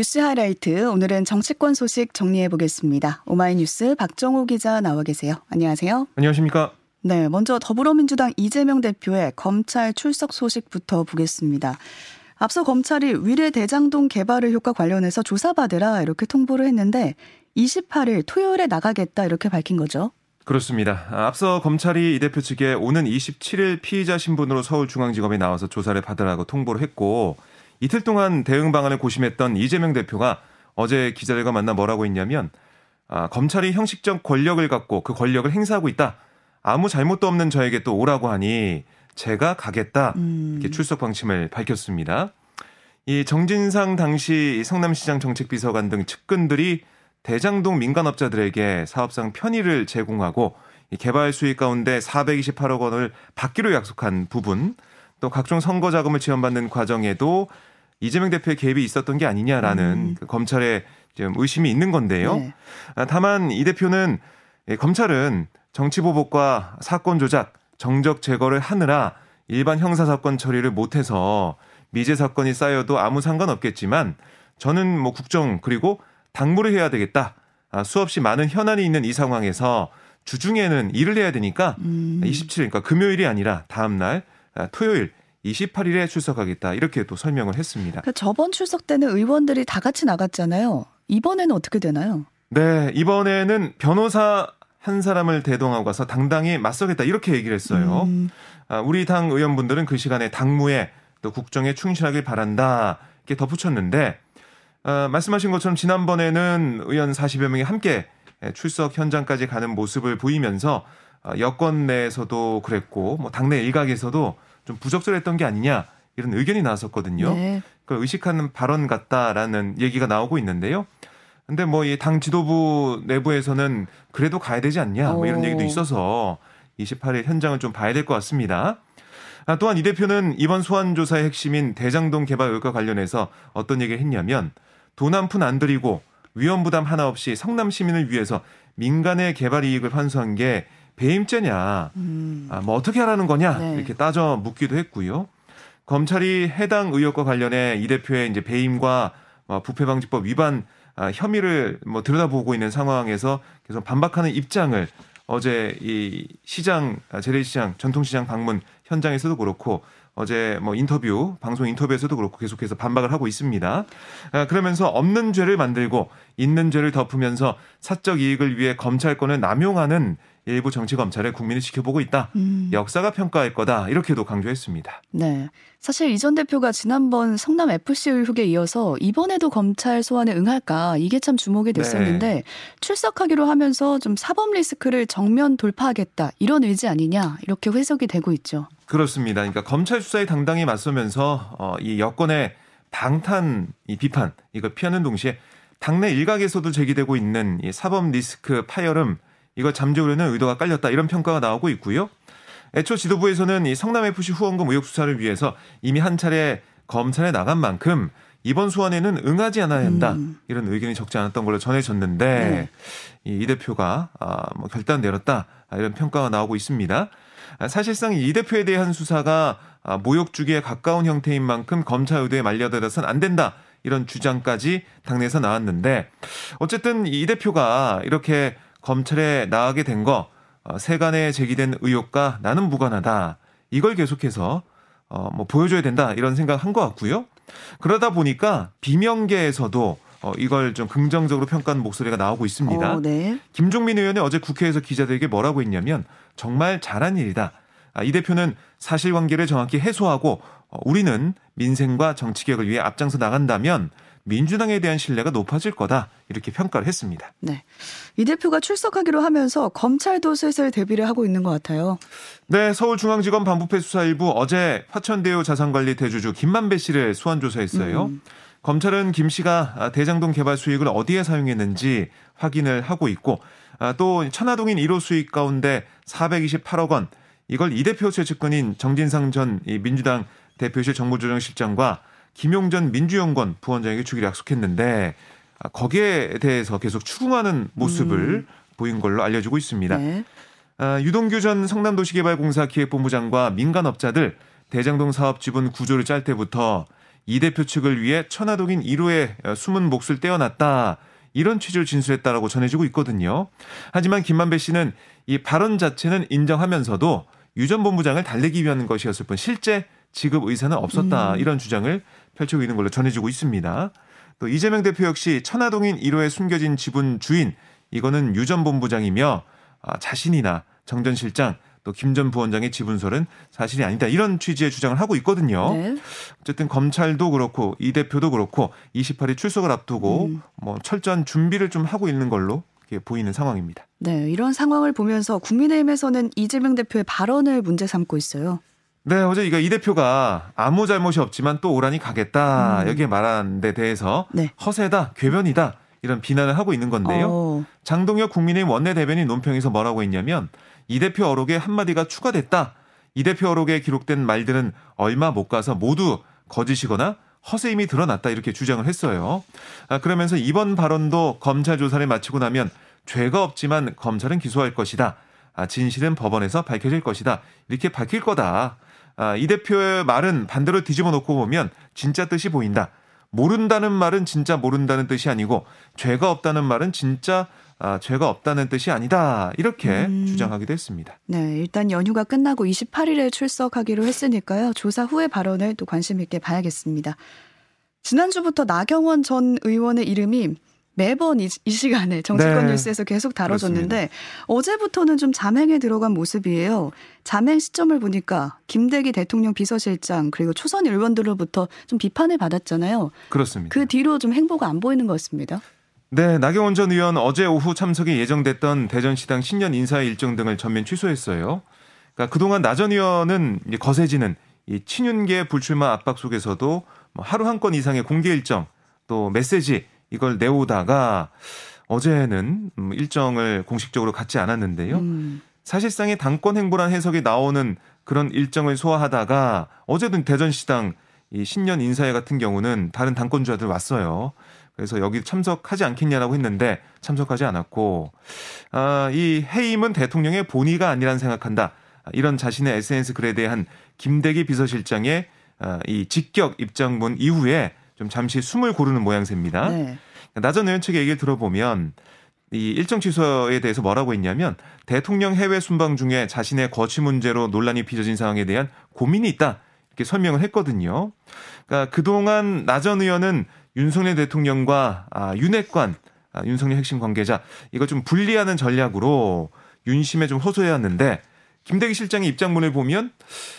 뉴스 하이라이트 오늘은 정치권 소식 정리해 보겠습니다. 오마이뉴스 박정호 기자 나와 계세요. 안녕하세요. 안녕하십니까? 네, 먼저 더불어민주당 이재명 대표의 검찰 출석 소식부터 보겠습니다. 앞서 검찰이 위례 대장동 개발의 효과 관련해서 조사받으라 이렇게 통보를 했는데 28일 토요일에 나가겠다 이렇게 밝힌 거죠. 그렇습니다. 앞서 검찰이 이 대표 측에 오는 27일 피의자 신분으로 서울중앙지검에 나와서 조사를 받으라고 통보를 했고 이틀 동안 대응 방안을 고심했던 이재명 대표가 어제 기자들과 만나 뭐라고 했냐면 아, 검찰이 형식적 권력을 갖고 그 권력을 행사하고 있다. 아무 잘못도 없는 저에게 또 오라고 하니 제가 가겠다. 이렇게 음. 출석 방침을 밝혔습니다. 이 정진상 당시 성남시장 정책비서관 등 측근들이 대장동 민간업자들에게 사업상 편의를 제공하고 개발 수익 가운데 428억 원을 받기로 약속한 부분 또 각종 선거 자금을 지원받는 과정에도 이재명 대표의 개입이 있었던 게 아니냐라는 음. 그 검찰의 좀 의심이 있는 건데요. 네. 아, 다만 이 대표는 검찰은 정치 보복과 사건 조작, 정적 제거를 하느라 일반 형사 사건 처리를 못해서 미제 사건이 쌓여도 아무 상관없겠지만 저는 뭐 국정 그리고 당무를 해야 되겠다. 아, 수없이 많은 현안이 있는 이 상황에서 주중에는 일을 해야 되니까 음. 27일 그러니까 금요일이 아니라 다음 날 아, 토요일 28일에 출석하겠다 이렇게 또 설명을 했습니다. 그러니까 저번 출석 때는 의원들이 다 같이 나갔잖아요. 이번에는 어떻게 되나요? 네, 이번에는 변호사 한 사람을 대동하고 가서 당당히 맞서겠다 이렇게 얘기를 했어요. 음. 아, 우리 당 의원분들은 그 시간에 당무에 또 국정에 충실하길 바란다 이렇게 덧붙였는데 어, 말씀하신 것처럼 지난번에는 의원 40여 명이 함께 출석 현장까지 가는 모습을 보이면서 어, 여권 내에서도 그랬고 뭐 당내 일각에서도 좀 부적절했던 게 아니냐 이런 의견이 나왔었거든요. 네. 그 의식하는 발언 같다라는 얘기가 나오고 있는데요. 근데 뭐 이 당 지도부 내부에서는 그래도 가야 되지 않냐 뭐 이런 얘기도 있어서 28일 현장을 좀 봐야 될 것 같습니다. 아, 또한 이 대표는 이번 소환 조사의 핵심인 대장동 개발 의혹과 관련해서 어떤 얘기를 했냐면 돈 한 푼 안 들이고 위험 부담 하나 없이 성남 시민을 위해서 민간의 개발 이익을 환수한 게 배임죄냐, 음. 아, 뭐 어떻게 하라는 거냐 네. 이렇게 따져 묻기도 했고요. 검찰이 해당 의혹과 관련해 이 대표의 이제 배임과 뭐 부패방지법 위반 아, 혐의를 뭐 들여다보고 있는 상황에서 계속 반박하는 입장을 어제 이 시장 아, 재래시장 전통시장 방문 현장에서도 그렇고 어제 뭐 인터뷰 방송 인터뷰에서도 그렇고 계속해서 반박을 하고 있습니다. 아, 그러면서 없는 죄를 만들고 있는 죄를 덮으면서 사적 이익을 위해 검찰권을 남용하는 일부 정치 검찰에 국민을 지켜보고 있다. 음. 역사가 평가할 거다. 이렇게도 강조했습니다. 네. 사실 이 전 대표가 지난번 성남 FC 의혹에 이어서 이번에도 검찰 소환에 응할까 이게 참 주목이 됐었는데 네. 출석하기로 하면서 좀 사법 리스크를 정면 돌파하겠다 이런 의지 아니냐 이렇게 해석이 되고 있죠. 그렇습니다. 그러니까 검찰 수사에 당당히 맞서면서 어, 이 여권의 방탄 이 비판 이걸 피하는 동시에 당내 일각에서도 제기되고 있는 이 사법 리스크 파열음 이걸 잠재우려는 의도가 깔렸다 이런 평가가 나오고 있고요. 애초 지도부에서는 이 성남 FC 후원금 의혹 수사를 위해서 이미 한 차례 검찰에 나간 만큼 이번 소환에는 응하지 않아야 한다 음. 이런 의견이 적지 않았던 걸로 전해졌는데 네. 이, 이 대표가 아, 뭐 결단 내렸다 아, 이런 평가가 나오고 있습니다. 아, 사실상 이 대표에 대한 수사가 아, 모욕 주기에 가까운 형태인 만큼 검찰 의도에 말려들어서는 안 된다. 이런 주장까지 당내에서 나왔는데 어쨌든 이 대표가 이렇게 검찰에 나가게 된 거, 어, 세간에 제기된 의혹과 나는 무관하다. 이걸 계속해서 어, 뭐 보여줘야 된다. 이런 생각 한 것 같고요. 그러다 보니까 비명계에서도 어, 이걸 좀 긍정적으로 평가하는 목소리가 나오고 있습니다. 어, 네. 김종민 의원이 어제 국회에서 기자들에게 뭐라고 했냐면 정말 잘한 일이다. 아, 이 대표는 사실관계를 정확히 해소하고 어, 우리는 민생과 정치개혁을 위해 앞장서 나간다면 민주당에 대한 신뢰가 높아질 거다 이렇게 평가를 했습니다. 네, 이 대표가 출석하기로 하면서 검찰도 슬슬 대비를 하고 있는 것 같아요. 네, 서울중앙지검 반부패 수사 일부 어제 화천대유 자산관리 대주주 김만배 씨를 소환 조사했어요. 음. 검찰은 김 씨가 대장동 개발 수익을 어디에 사용했는지 확인을 하고 있고 아, 또 천화동인 1호 수익 가운데 428억 원 이걸 이 대표 최측근인 정진상 전 민주당 대표실 정무조정실장과 김용전 민주연구원 부원장에게 주기로 약속했는데 아, 거기에 대해서 계속 추궁하는 모습을 음. 보인 걸로 알려지고 있습니다. 네. 아, 유동규 전 성남도시개발공사 기획본부장과 민간업자들 대장동 사업 지분 구조를 짤 때부터 이 대표 측을 위해 천화동인 1호의 숨은 몫을 떼어놨다. 이런 취지를 진술했다라고 전해지고 있거든요. 하지만 김만배 씨는 이 발언 자체는 인정하면서도 유 전 본부장을 달래기 위한 것이었을 뿐 실제 지급 의사는 없었다. 음. 이런 주장을 펼치고 있는 걸로 전해지고 있습니다. 또 이재명 대표 역시 천화동인 1호에 숨겨진 지분 주인 이거는 유 전 본부장이며 아, 자신이나 정 전 실장 또 김 전 부원장의 지분설은 사실이 아니다 이런 취지의 주장을 하고 있거든요. 네. 어쨌든 검찰도 그렇고 이 대표도 그렇고 28일 출석을 앞두고 음. 뭐 철저한 준비를 좀 하고 있는 걸로 보이는 상황입니다. 네, 이런 상황을 보면서 국민의힘에서는 이재명 대표의 발언을 문제 삼고 있어요. 네, 어제 이거 이 대표가 아무 잘못이 없지만 또 오란이 가겠다 음. 여기에 말한 데 대해서 네. 허세다, 궤변이다 이런 비난을 하고 있는 건데요. 어. 장동혁 국민의힘 원내대변인 논평에서 뭐라고 했냐면 이 대표 어록에 한마디가 추가됐다. 이 대표 어록에 기록된 말들은 얼마 못 가서 모두 거짓이거나 허세임이 드러났다 이렇게 주장을 했어요. 아, 그러면서 이번 발언도 검찰 조사를 마치고 나면 죄가 없지만 검찰은 기소할 것이다. 아, 진실은 법원에서 밝혀질 것이다. 이렇게 밝힐 거다. 아, 이 대표의 말은 반대로 뒤집어 놓고 보면 진짜 뜻이 보인다. 모른다는 말은 진짜 모른다는 뜻이 아니고 죄가 없다는 말은 진짜 아, 죄가 없다는 뜻이 아니다. 이렇게 음. 주장하기도 했습니다. 네, 일단 연휴가 끝나고 28일에 출석하기로 했으니까요. 조사 후의 발언을 또 관심 있게 봐야겠습니다. 지난주부터 나경원 전 의원의 이름이 매번 이, 이 시간에 정치권 네. 뉴스에서 계속 다뤄졌는데 그렇습니다. 어제부터는 좀 잠행에 들어간 모습이에요. 잠행 시점을 보니까 김대기 대통령 비서실장 그리고 초선 의원들로부터 좀 비판을 받았잖아요. 그렇습니다. 그 뒤로 좀 행보가 안 보이는 것 같습니다. 네, 나경원 전 의원 어제 오후 참석이 예정됐던 대전시당 신년 인사 일정 등을 전면 취소했어요. 그러니까 그동안 나 전 의원은 거세지는 이 친윤계 불출마 압박 속에서도 뭐 하루 한 건 이상의 공개 일정 또 메시지 이걸 내오다가 어제는 음, 일정을 공식적으로 갖지 않았는데요. 음. 사실상의 당권 행보란 해석이 나오는 그런 일정을 소화하다가 어제든 대전시당 이 신년 인사회 같은 경우는 다른 당권주자들 왔어요. 그래서 여기 참석하지 않겠냐라고 했는데 참석하지 않았고 아, 이 해임은 대통령의 본의가 아니란 생각한다. 이런 자신의 SNS 글에 대한 김대기 비서실장의 아, 이 직격 입장문 이후에 좀 잠시 숨을 고르는 모양새입니다. 네. 나전 의원 측의 얘기를 들어보면 이 일정 취소에 대해서 뭐라고 했냐면 대통령 해외 순방 중에 자신의 거취 문제로 논란이 빚어진 상황에 대한 고민이 있다 이렇게 설명을 했거든요. 그러니까 그동안 나전 의원은 윤석열 대통령과 아, 윤핵관 아, 윤석열 핵심 관계자 이거 좀 분리하는 전략으로 윤심에 좀 호소해왔는데 김대기 실장의 입장문을 보면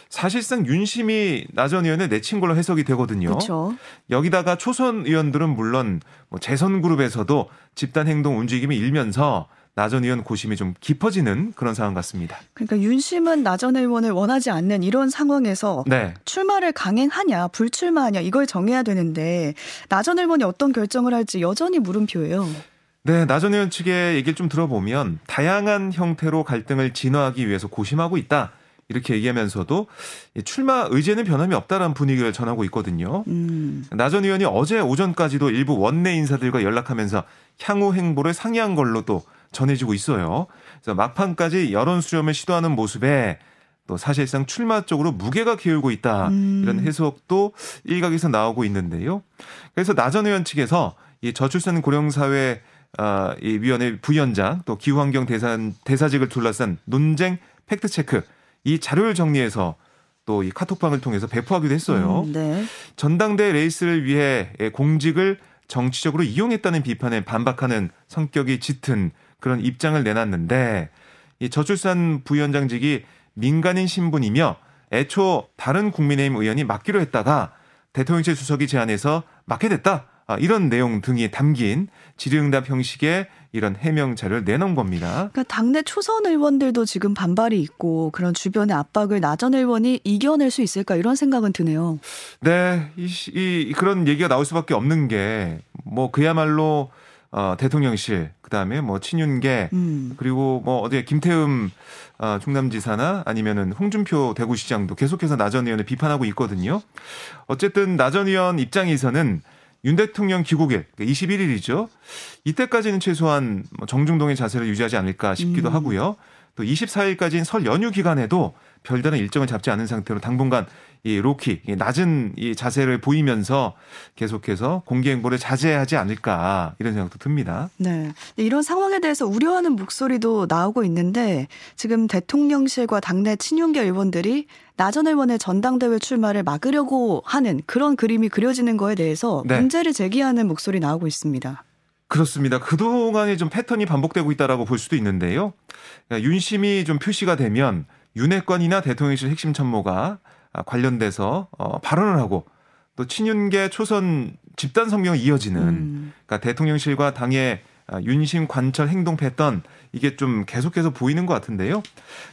사실상 윤심이 나 전 의원을 내친 걸로 해석이 되거든요. 그렇 여기다가 초선 의원들은 물론 뭐 재선 그룹에서도 집단 행동 움직임이 일면서 나전 의원 고심이 좀 깊어지는 그런 상황 같습니다. 그러니까 윤심은 나전 의원을 원하지 않는 이런 상황에서 네. 출마를 강행하냐 불출마하냐 이걸 정해야 되는데 나전 의원이 어떤 결정을 할지 여전히 물음표예요. 네, 나전 의원 측의 얘기를 좀 들어보면 다양한 형태로 갈등을 진화하기 위해서 고심하고 있다. 이렇게 얘기하면서도 출마 의제는 변함이 없다라는 분위기를 전하고 있거든요. 음. 나전 의원이 어제 오전까지도 일부 원내 인사들과 연락하면서 향후 행보를 상의한 걸로 또 전해지고 있어요. 그래서 막판까지 여론 수렴을 시도하는 모습에 또 사실상 출마 쪽으로 무게가 기울고 있다. 음. 이런 해석도 일각에서 나오고 있는데요. 그래서 나 전 의원 측에서 이 저출산 고령사회 아, 이 위원회 부위원장 또 기후환경 대산 대사직을 둘러싼 논쟁 팩트 체크 이 자료를 정리해서 또 이 카톡방을 통해서 배포하기도 했어요. 음, 네. 전당대 레이스를 위해 공직을 정치적으로 이용했다는 비판에 반박하는 성격이 짙은 그런 입장을 내놨는데 이 저출산 부위원장직이 민간인 신분이며 애초 다른 국민의힘 의원이 맡기로 했다가 대통령실 수석이 제안해서 맡게 됐다. 아, 이런 내용 등이 담긴 질의응답 형식의 이런 해명 자료를 내놓은 겁니다. 그러니까 당내 초선 의원들도 지금 반발이 있고 그런 주변의 압박을 나전 의원이 이겨낼 수 있을까 이런 생각은 드네요. 네, 이, 이 그런 얘기가 나올 수밖에 없는 게 뭐 그야말로 어, 대통령실, 그 다음에 뭐 친윤계, 음. 그리고 뭐 어디에 김태흠 어, 충남지사나 아니면은 홍준표 대구시장도 계속해서 나전 의원을 비판하고 있거든요. 어쨌든 나전 의원 입장에서는 윤 대통령 귀국일 21일이죠. 그러니까 이때까지는 최소한 뭐 정중동의 자세를 유지하지 않을까 싶기도 음. 하고요. 또 24일까지는 설 연휴 기간에도 별다른 일정을 잡지 않은 상태로 당분간 이 로키 낮은 이 자세를 보이면서 계속해서 공개 행보를 자제하지 않을까 이런 생각도 듭니다. 네. 이런 상황에 대해서 우려하는 목소리도 나오고 있는데 지금 대통령실과 당내 친윤계 의원들이 나전 의원의 전당대회 출마를 막으려고 하는 그런 그림이 그려지는 거에 대해서 네. 문제를 제기하는 목소리 나오고 있습니다. 그렇습니다. 그동안에 좀 패턴이 반복되고 있다라고 볼 수도 있는데요. 그러니까 윤심이 좀 표시가 되면 윤핵관이나 대통령실 핵심 참모가 관련돼서 어, 발언을 하고 또 친윤계 초선 집단 성명이 이어지는 음. 그러니까 대통령실과 당의 아, 윤심 관철 행동 패턴 이게 좀 계속해서 보이는 것 같은데요.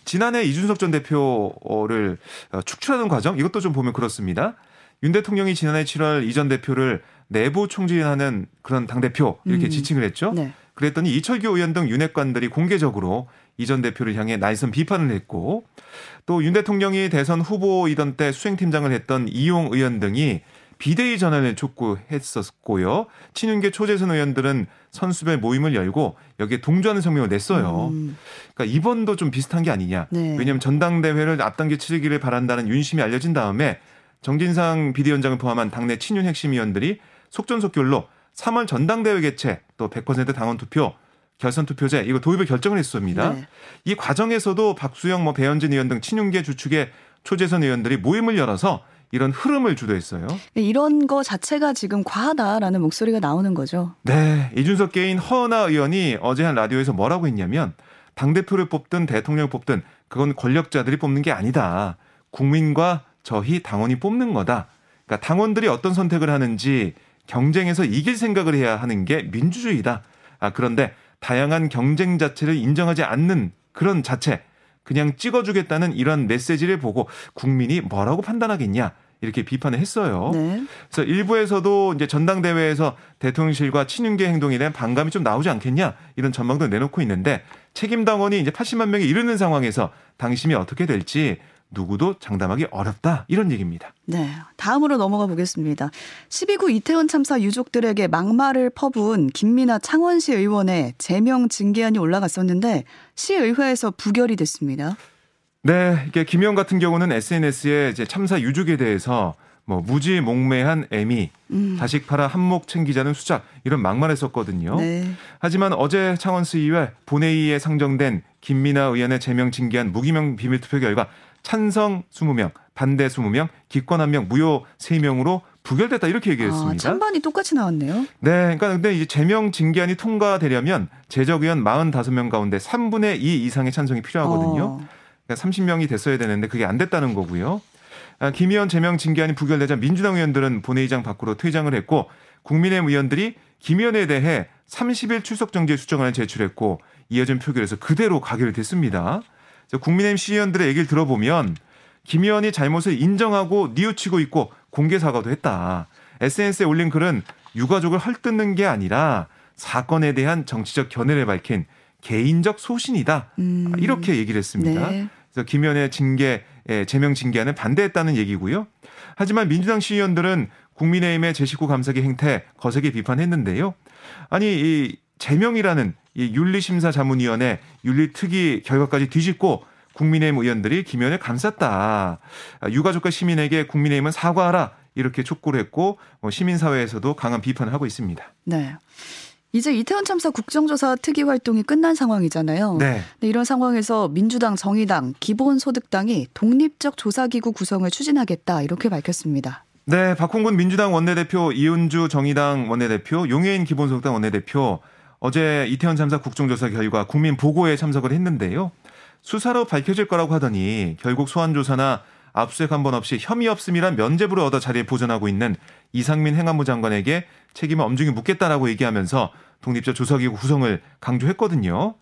지난해 이준석 전 대표를 어, 축출하는 과정 이것도 좀 보면 그렇습니다. 윤 대통령이 지난해 7월 이 전 대표를 내부 총질하는 그런 당 대표 이렇게 음. 지칭을 했죠. 네. 그랬더니 이철규 의원 등 윤핵관들이 공개적으로 이전 대표를 향해 날선 비판을 했고 또 윤 대통령이 대선 후보이던 때 수행팀장을 했던 이용 의원 등이 비대위 전환을 촉구했었고요. 친윤계 초재선 의원들은 선수별 모임을 열고 여기에 동조하는 성명을 냈어요. 음. 그러니까 이번도 좀 비슷한 게 아니냐. 네. 왜냐하면 전당대회를 앞당겨 치르기를 바란다는 윤심이 알려진 다음에 정진상 비대위원장을 포함한 당내 친윤 핵심 위원들이 속전속결로 3월 전당대회 개최 또 100% 당원 투표 결선 투표제 이거 도입을 결정을 했습니다. 네. 이 과정에서도 박수영 뭐 배현진 의원 등 친윤계 주축의 초재선 의원들이 모임을 열어서 이런 흐름을 주도했어요. 이런 거 자체가 지금 과하다라는 목소리가 나오는 거죠. 네. 이준석 개인 허은하 의원이 어제 한 라디오에서 뭐라고 했냐면 당 대표를 뽑든 대통령을 뽑든 그건 권력자들이 뽑는 게 아니다. 국민과 저희 당원이 뽑는 거다. 그러니까 당원들이 어떤 선택을 하는지 경쟁에서 이길 생각을 해야 하는 게 민주주의다. 아, 그런데 다양한 경쟁 자체를 인정하지 않는 그런 자체, 그냥 찍어주겠다는 이런 메시지를 보고 국민이 뭐라고 판단하겠냐. 이렇게 비판을 했어요. 네. 그래서 일부에서도 이제 전당대회에서 대통령실과 친윤계 행동에 대한 반감이 좀 나오지 않겠냐 이런 전망도 내놓고 있는데 책임 당원이 이제 80만 명이 이르는 상황에서 당심이 어떻게 될지 누구도 장담하기 어렵다 이런 얘기입니다. 네, 다음으로 넘어가 보겠습니다. 12구 이태원 참사 유족들에게 막말을 퍼부은 김민아 창원시 의원의 제명 징계안이 올라갔었는데 시의회에서 부결이 됐습니다. 네, 이게 김 의원 같은 경우는 SNS에 이제 참사 유족에 대해서 뭐 무지 몽매한 애미, 음. 자식 팔아 한몫 챙기자는 수작 이런 막말을 썼거든요. 네. 하지만 어제 창원시의회 본회의에 상정된 김민아 의원의 제명 징계안 무기명 비밀투표 결과 찬성 20명, 반대 20명, 기권 1명, 무효 3명으로 부결됐다 이렇게 얘기했습니다. 아, 찬반이 똑같이 나왔네요. 네, 그러니까 근데 이제 제명 징계안이 통과되려면 제적 의원 45명 가운데 3분의 2 이상의 찬성이 필요하거든요. 어. 그러니까 30명이 됐어야 되는데 그게 안 됐다는 거고요. 아, 김 의원 제명 징계안이 부결되자 민주당 의원들은 본회의장 밖으로 퇴장을 했고 국민의힘 의원들이 김 의원에 대해 30일 출석 정지 수정안을 제출했고 이어진 표결에서 그대로 가결됐습니다. 국민의힘 시의원들의 얘기를 들어보면 김 의원이 잘못을 인정하고 뉘우치고 있고 공개 사과도 했다. SNS에 올린 글은 유가족을 헐뜯는 게 아니라 사건에 대한 정치적 견해를 밝힌 개인적 소신이다. 음. 이렇게 얘기를 했습니다. 네. 그래서 김 의원의 징계, 예, 제명 징계안을 반대했다는 얘기고요. 하지만 민주당 시의원들은 국민의힘의 제19 감사기 행태 거세게 비판했는데요. 아니 이 제명이라는 이 윤리심사 자문위원회 윤리특위 결과까지 뒤집고 국민의힘 의원들이 김현을 감쌌다. 유가족과 시민에게 국민의힘은 사과하라 이렇게 촉구를 했고 뭐 시민사회에서도 강한 비판을 하고 있습니다. 네. 이제 이태원 참사 국정조사 특위 활동이 끝난 상황이잖아요. 네. 이런 상황에서 민주당, 정의당, 기본소득당이 독립적 조사기구 구성을 추진하겠다 이렇게 밝혔습니다. 네, 박홍근 민주당 원내대표, 이은주 정의당 원내대표, 용해인 기본소득당 원내대표 어제 이태원 참사 국정조사 결과 국민 보고에 참석을 했는데요. 수사로 밝혀질 거라고 하더니 결국 소환조사나 압수수색 한 번 없이 혐의 없음이란 면죄부를 얻어 자리에 보존하고 있는 이상민 행안부 장관에게 책임을 엄중히 묻겠다라고 얘기하면서 독립적 조사기구 구성을 강조했거든요.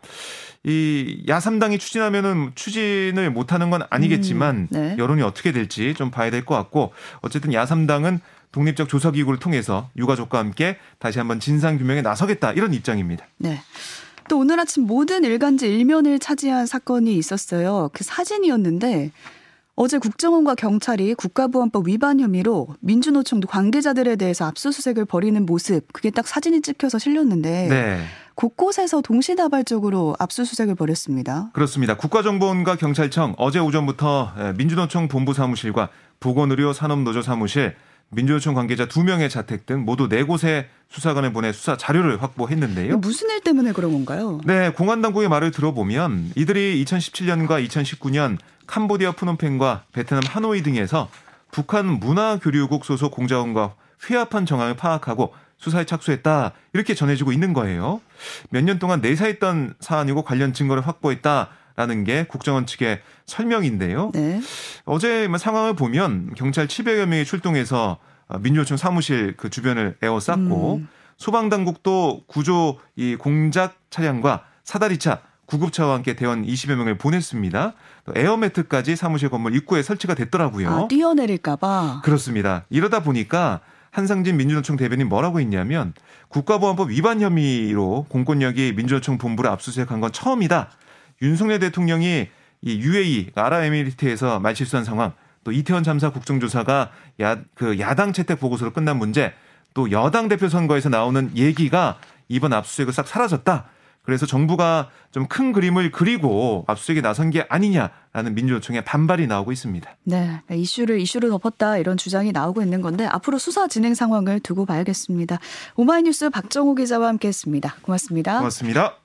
이 야삼당이 추진하면은 추진을 못하는 건 아니겠지만 음, 네. 여론이 어떻게 될지 좀 봐야 될 것 같고 어쨌든 야삼당은 독립적 조사 기구를 통해서 유가족과 함께 다시 한번 진상 규명에 나서겠다 이런 입장입니다. 네. 또 오늘 아침 모든 일간지 일면을 차지한 사건이 있었어요. 그 사진이었는데 어제 국정원과 경찰이 국가보안법 위반 혐의로 민주노총 관계자들에 대해서 압수수색을 벌이는 모습 그게 딱 사진이 찍혀서 실렸는데 네. 곳곳에서 동시다발적으로 압수수색을 벌였습니다. 그렇습니다. 국가정보원과 경찰청 어제 오전부터 민주노총 본부 사무실과 보건의료 산업노조 사무실, 민주노총 관계자 2명의 자택 등 모두 4곳의 수사관을 보내 수사 자료를 확보했는데요. 무슨 일 때문에 그런 건가요? 네, 공안 당국의 말을 들어보면 이들이 2017년과 2019년 캄보디아 프놈펜과 베트남 하노이 등에서 북한 문화교류국 소속 공자원과 회합한 정황을 파악하고 수사에 착수했다 이렇게 전해지고 있는 거예요. 몇 년 동안 내사했던 사안이고 관련 증거를 확보했다 라는 게 국정원 측의 설명인데요. 네. 어제 상황을 보면 경찰 700여 명이 출동해서 민주노총 사무실 그 주변을 에워쌌고 음. 소방당국도 구조 이 공작 차량과 사다리차 구급차와 함께 대원 20여 명을 보냈습니다. 또 에어매트까지 사무실 건물 입구에 설치가 됐더라고요. 아, 뛰어내릴까봐. 그렇습니다. 이러다 보니까 한상진 민주노총 대변인 뭐라고 했냐면 국가보안법 위반 혐의로 공권력이 민주노총 본부를 압수수색한 건 처음이다. 윤석열 대통령이 이 UAE 아랍에미리트에서 말실수한 상황, 또 이태원 참사 국정조사가 야, 그 야당 채택 보고서로 끝난 문제, 또 여당 대표 선거에서 나오는 얘기가 이번 압수수색을 싹 사라졌다. 그래서 정부가 좀 큰 그림을 그리고 압수수색에 나선 게 아니냐라는 민주노총의 반발이 나오고 있습니다. 네, 이슈를 이슈로 덮었다 이런 주장이 나오고 있는 건데 앞으로 수사 진행 상황을 두고 봐야겠습니다. 오마이뉴스 박정호 기자와 함께했습니다. 고맙습니다. 고맙습니다.